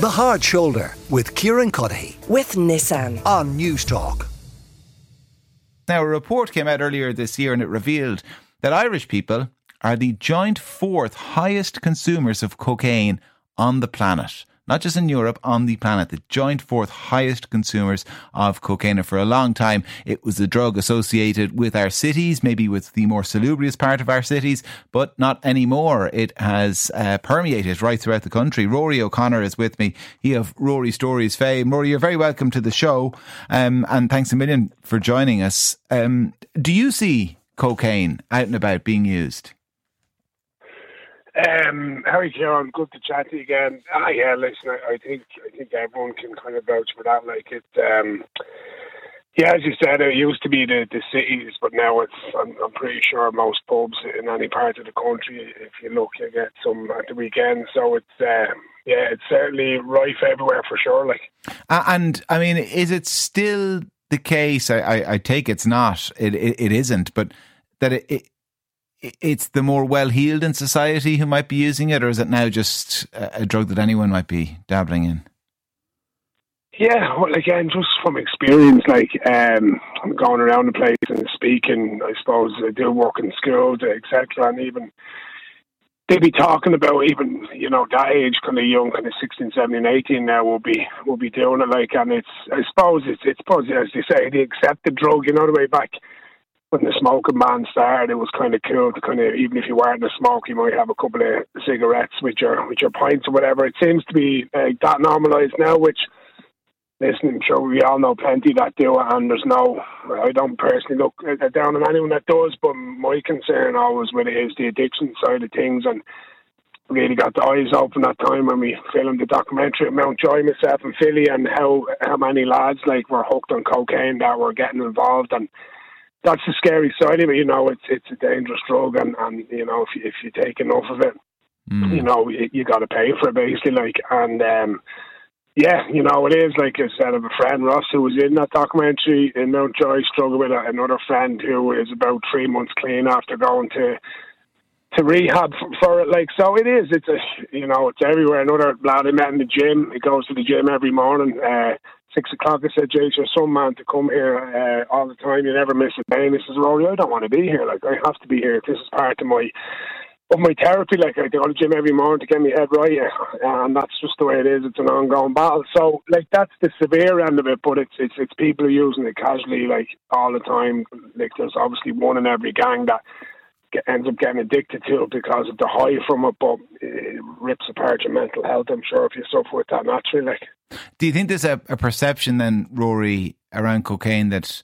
The Hard Shoulder with Kieran Cuddihy with Nissan. on Newstalk. Now, a report came out earlier this year and it revealed that Irish people are the joint fourth highest consumers of cocaine on the planet. Not just in Europe, on the planet, the joint fourth highest consumers of cocaine. And for a long time, it was a drug associated with our cities, maybe with the more salubrious part of our cities, but not anymore. It has uh, permeated right throughout the country. Rory O'Connor is with me. He of Rory Stories fame. Rory, you're very welcome to the show. Um, and thanks a million for joining us. Um, do you see cocaine out and about being used? Um, Harry Kieran, good to chat to you again. Ah, yeah, listen, I, I think I think everyone can kind of vouch for that. Like it, um, yeah, as you said, it used to be the, the cities, but now it's. I'm, I'm pretty sure most pubs in any part of the country, if you look, you get some at the weekend. So it's, uh, yeah, it's certainly rife everywhere for sure. Like, and I mean, is it still the case? I, I, I take it's not. It, it it isn't, but that it, it it's the more well heeled in society who might be using it, or is it now just a, drug that anyone might be dabbling in? Yeah, well, again, just from experience, like um, going around the place and speaking, I suppose I do work in schools, etc., and even they be talking about even you know that age, kind of young, kind of 16, 17, 18 now will be will be doing it like, and it's I suppose it's it's as they say they accept the drug, you know the way back when the smoking ban started, it was kind of cool to kind of even if you weren't a smoke, you might have a couple of cigarettes with your with your pints or whatever. It seems to be uh, that normalised now, which listen, I'm sure we all know plenty that do it, and there's no. I don't personally look down on anyone that does, but my concern always with it is the addiction side of things, and really got the eyes open that time when we filmed the documentary at Mountjoy, myself and Philly, and how how many lads like were hooked on cocaine that were getting involved and that's the scary side of it. You know, it's it's a dangerous drug, and and you know if you, if you take enough of it, Mm. you know you, you got to pay for it basically. Like, and um, yeah, you know it is like I said of a friend Ross who was in that documentary in Mountjoy, struggled with another friend who is about three months clean after going to to rehab for, for it. Like, so it is. It's a you know it's everywhere. Another lad I met in the gym. He goes to the gym every morning. Uh, six o'clock. I said, Jace, you're some man to come here uh, all the time. You never miss a day. And he says, Rory, I don't want to be here. Like, I have to be here. This is part of my of my therapy. Like, I go to gym every morning to get my head right, uh, and that's just the way it is. It's an ongoing battle. So, like, that's the severe end of it. But it's it's it's people are using it casually, like all the time. Like, there's obviously one in every gang that get, ends up getting addicted to it because of the high from it, but it rips apart your mental health. I'm sure if you suffer with that naturally, like. Do you think there's a, a perception then, Rory, around cocaine that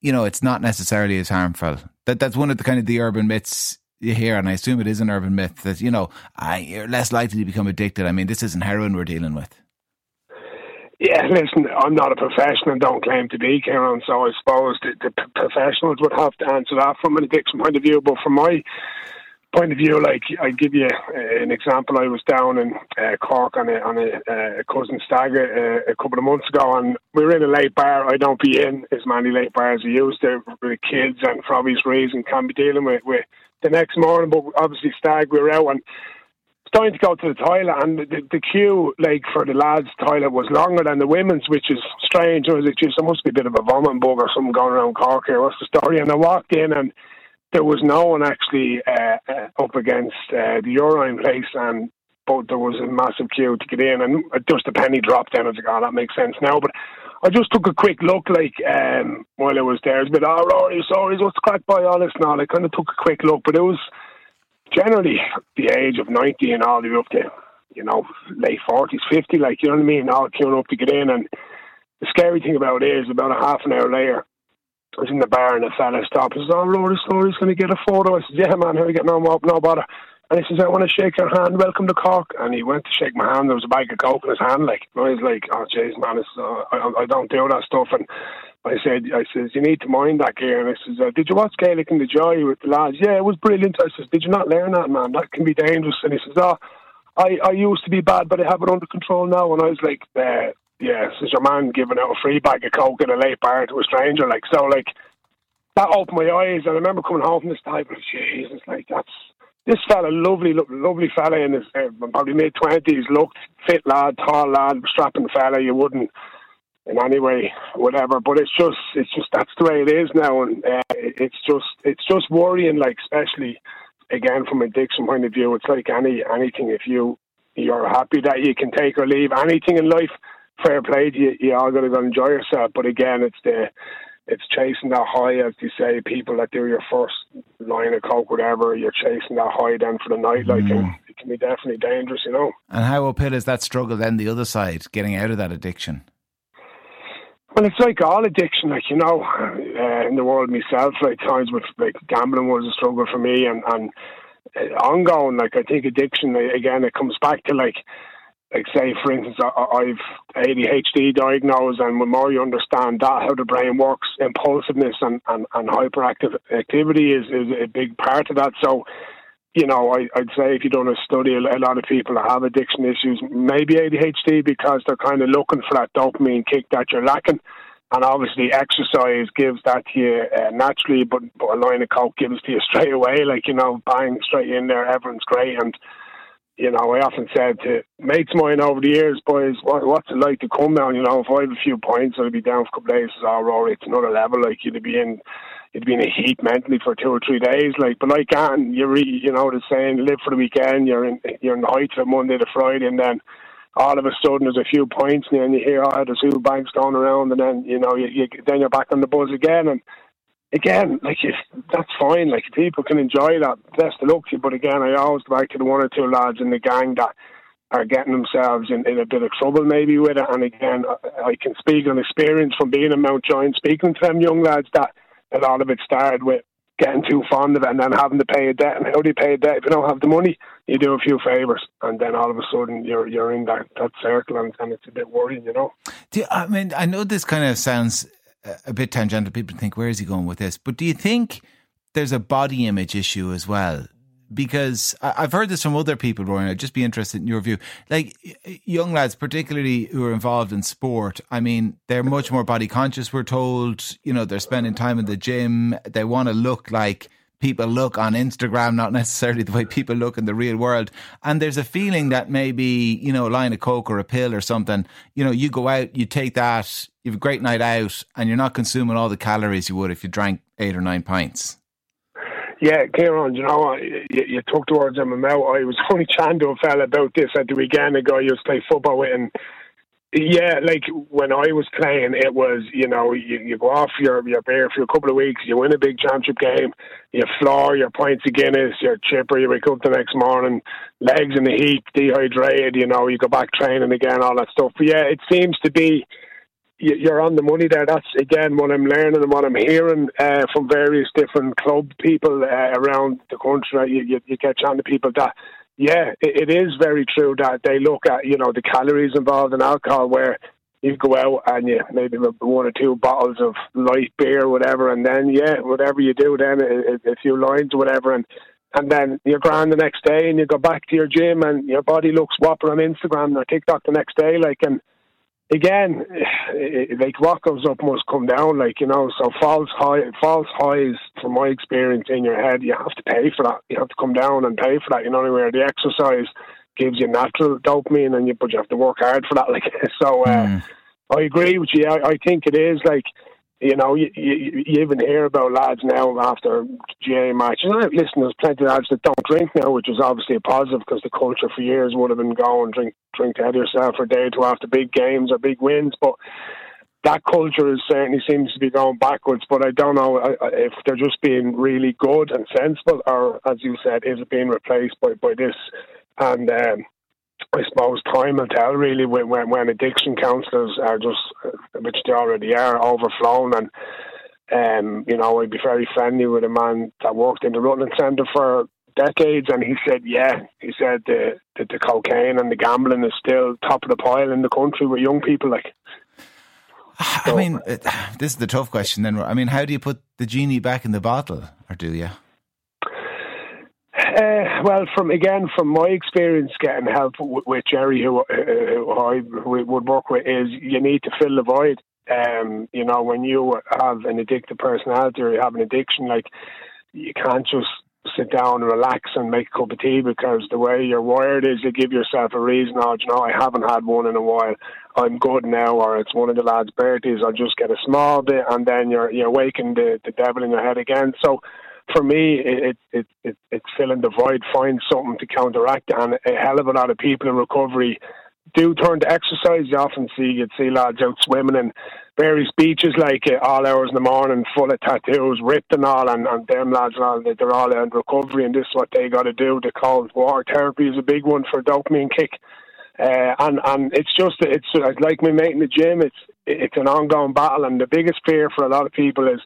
you know it's not necessarily as harmful? That that's one of the kind of the urban myths you hear, and I assume it is an urban myth that you know I, you're less likely to become addicted. I mean, this isn't heroin we're dealing with. Yeah, listen, I'm not a professional don't claim to be, Karen, so I suppose the, the professionals would have to answer that from an addiction point of view. But from my point of view, like I give you uh, an example, I was down in uh, Cork on a on a, uh, cousin stag uh, a couple of months ago, and we were in a late bar. I don't be in as many late bars as I used to with kids, and for obvious reason, can't be dealing with, with the next morning. But obviously, stag we were out and starting to go to the toilet, and the, the queue, like for the lads' toilet, was longer than the women's, which is strange. I was like, "Geez, there must be a bit of a vomiting bug or something going around Cork here. What's the story?" And I walked in, and there was no one actually uh, uh, up against uh, the urine place, and but there was a massive queue to get in, and just a penny dropped. Then I was like, "Oh, that makes sense now." But I just took a quick look, like um, while I was there, it's "Oh, Rory, sorry, what's cracked by all this?" now? I kind of took a quick look, but it was generally the age of 90 and all the way up to, you know, late 40s, 50, like, you know what I mean, all queuing up to get in. And the scary thing about it is about a half an hour later, I was in the bar and a fella stopped and says, Oh, Rory Story's going to get a photo. I said, Yeah, man, how are you getting on? No bother. And he says, I want to shake your hand. Welcome to Cork. And he went to shake my hand. There was a bag of coke in his hand. Like, and I was like, oh, jeez, man, it's, uh, I, I don't do that stuff. And I said, I says, you need to mind that gear. And I says, uh, did you watch Gaelic in the Joy with the lads? Yeah, it was brilliant. I says, did you not learn that, man? That can be dangerous. And he says, oh, I, I used to be bad, but I have it under control now. And I was like, uh, yeah, says your man giving out a free bag of coke in a late bar to a stranger. Like, so, like, that opened my eyes. And I remember coming home from this type of, Jesus, like, that's, this fella, lovely, lovely fella in his uh, probably mid twenties, looked fit lad, tall lad, strapping fella. You wouldn't in any way, whatever. But it's just, it's just that's the way it is now, and uh, it's just, it's just worrying. Like especially again from addiction point of view, it's like any anything. If you you're happy that you can take or leave anything in life, fair play to you. You all got to go enjoy yourself. But again, it's the it's chasing that high, as you say. People that do your first line of coke, whatever, you're chasing that high then for the night. Like, mm. it can be definitely dangerous, you know. And how uphill is that struggle then? The other side, getting out of that addiction. Well, it's like all addiction, like you know, uh, in the world myself, like times with like gambling was a struggle for me, and and uh, ongoing. Like I think addiction again, it comes back to like like say for instance I've ADHD diagnosed and the more you understand that how the brain works impulsiveness and, and, and hyperactive activity is, is a big part of that. So you know I, I'd say if you don't study a lot of people that have addiction issues maybe ADHD because they're kind of looking for that dopamine kick that you're lacking. And obviously exercise gives that to you uh, naturally but, but a line of coke gives to you straight away like you know bang straight in there everyone's great. And you know, I often said to mates mine over the years, boys, what, what's it like to come down? You know, if I have a few points, I'd be down for a couple of days. Oh, Rory, it's another level. Like you'd be in, you'd be in a heat mentally for two or three days. Like, but I can't. You re, you know, the saying, live for the weekend. You're in, you're in the heights of Monday to Friday, and then all of a sudden there's a few points, and then you hear, oh, there's two banks going around, and then you know, you, you then you're back on the buzz again, and again, like if that's fine. Like people can enjoy that. Best of luck. But again, I always go back to the one or two lads in the gang that are getting themselves in, in a bit of trouble maybe with it. And again, I, I can speak on experience from being in Mountjoy, and speaking to them young lads that a lot of it started with getting too fond of it and then having to pay a debt. And how do you pay a debt if you don't have the money? You do a few favours, and then all of a sudden you're you're in that, that circle, and, and it's a bit worrying, you know. You, I mean, I know this kind of sounds a bit tangential. People think, where is he going with this? But do you think there's a body image issue as well? Because I've heard this from other people, Rory. I'd just be interested in your view. Like young lads, particularly who are involved in sport, I mean, they're much more body conscious. We're told, you know, they're spending time in the gym. They want to look like people look on Instagram, not necessarily the way people look in the real world. And there's a feeling that maybe, you know, a line of Coke or a pill or something, you know, you go out, you take that, you have a great night out, and you're not consuming all the calories you would if you drank eight or nine pints. Yeah, Kieran, you know? You, you words out of. I was only chatting to a fella about this at the weekend ago. I used to play football with, and yeah, like when I was playing, it was you know you, you go off your your beer for a couple of weeks, you win a big championship game, you floor your pints of Guinness, you're chipper, you wake up the next morning, legs in the heat, dehydrated, you know, you go back training again, all that stuff. But yeah, it seems to be you're on the money there. That's again what I'm learning and what I'm hearing uh, from various different club people uh, around the country. You, you, you get to people that yeah, it, it is very true that they look at you know the calories involved in alcohol, where you go out and you maybe one or two bottles of light beer, whatever, and then yeah, whatever you do, then a, a few lines whatever, and and then you're grand the next day, and you go back to your gym, and your body looks whopper on Instagram or TikTok the next day, like and again, like what goes up must come down. Like you know, so false high, false highs, from my experience in your head, you have to pay for that. You have to come down and pay for that. You know, where the exercise gives you natural dopamine, and you but you have to work hard for that. Like so, uh, mm. I agree with you. I, I think it is like you know, you, you, you, even hear about lads now after GAA matches. And listen, there's plenty of lads that don't drink now, which is obviously a positive because the culture for years would have been going drink drink to head yourself for a day or two after big games or big wins. But that culture is certainly seems to be going backwards. But I don't know if they're just being really good and sensible, or as you said, is it being replaced by by this? And um, I suppose time will tell really when when, addiction counsellors are just, uh, which they already are, overflown and. Um, you know, I'd be very friendly with a man that worked in the Rutland Centre for decades, and he said, yeah, he said the, the, the cocaine and the gambling is still top of the pile in the country with young people. Like, I mean, this is the tough question. Then, I mean, how do you put the genie back in the bottle, or do you? Uh, well, from again, from my experience getting help with, with Jerry, who, uh, who I would work with, is you need to fill the void. Um, you know, when you have an addictive personality or you have an addiction, like you can't just sit down relax and make a cup of tea because the way you're wired is you give yourself a reason. Oh, you know, I haven't had one in a while. I'm good now, or it's one of the lads' birthdays. I'll just get a small bit, and then you're you're waking the, the devil in your head again. So for me, it, it, it, it's filling the void, find something to counteract, and a hell of a lot of people in recovery do turn to exercise. You often see you'd see lads out swimming in various beaches like uh, all hours in the morning, full of tattoos, ripped and all, and, and them lads and all they're all in recovery, and this is what they got to do. The cold water therapy is a big one for dopamine kick. Uh, and and it's just it's like my mate in the gym. It's it's an ongoing battle, and the biggest fear for a lot of people is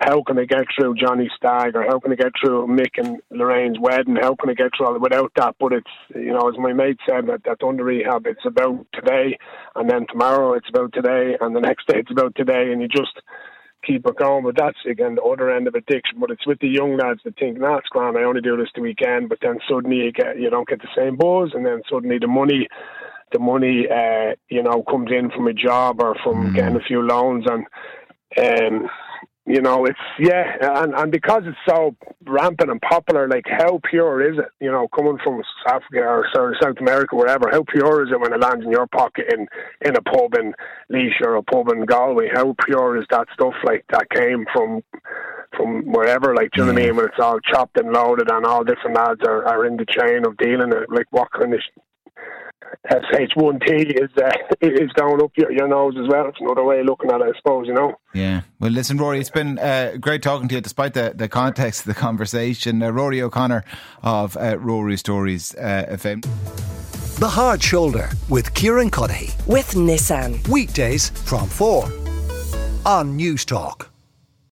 how can I get through Johnny Stagg or how can I get through Mick and Lorraine's wedding? How can I get through all without that? But it's you know, as my mate said, that that under rehab, it's about today, and then tomorrow it's about today, and the next day it's about today, and you just keep it going. But that's again the other end of addiction. But it's with the young lads that think, nah, it's grand. I only do this the weekend. But then suddenly you get you don't get the same buzz, and then suddenly the money, the money, uh, you know, comes in from a job or from mm. getting a few loans, and um, you know, it's yeah, and and because it's so rampant and popular, like how pure is it? You know, coming from South Africa or South America, wherever, how pure is it when it lands in your pocket in in a pub in Laois or a pub in Galway? How pure is that stuff? Like that came from from wherever, like do you know what I mean? When it's all chopped and loaded, and all different lads are, are in the chain of dealing it. Like what kind of SH1T is uh, is going up your, your nose as well. It's another way of looking at it, I suppose, you know. Yeah. Well, listen, Rory, it's been uh, great talking to you despite the, the context of the conversation. Uh, Rory O'Connor of uh, Rory Stories uh, FM. The Hard Shoulder with Kieran Cuddihy. With Nissan. Weekdays from 4 on Newstalk.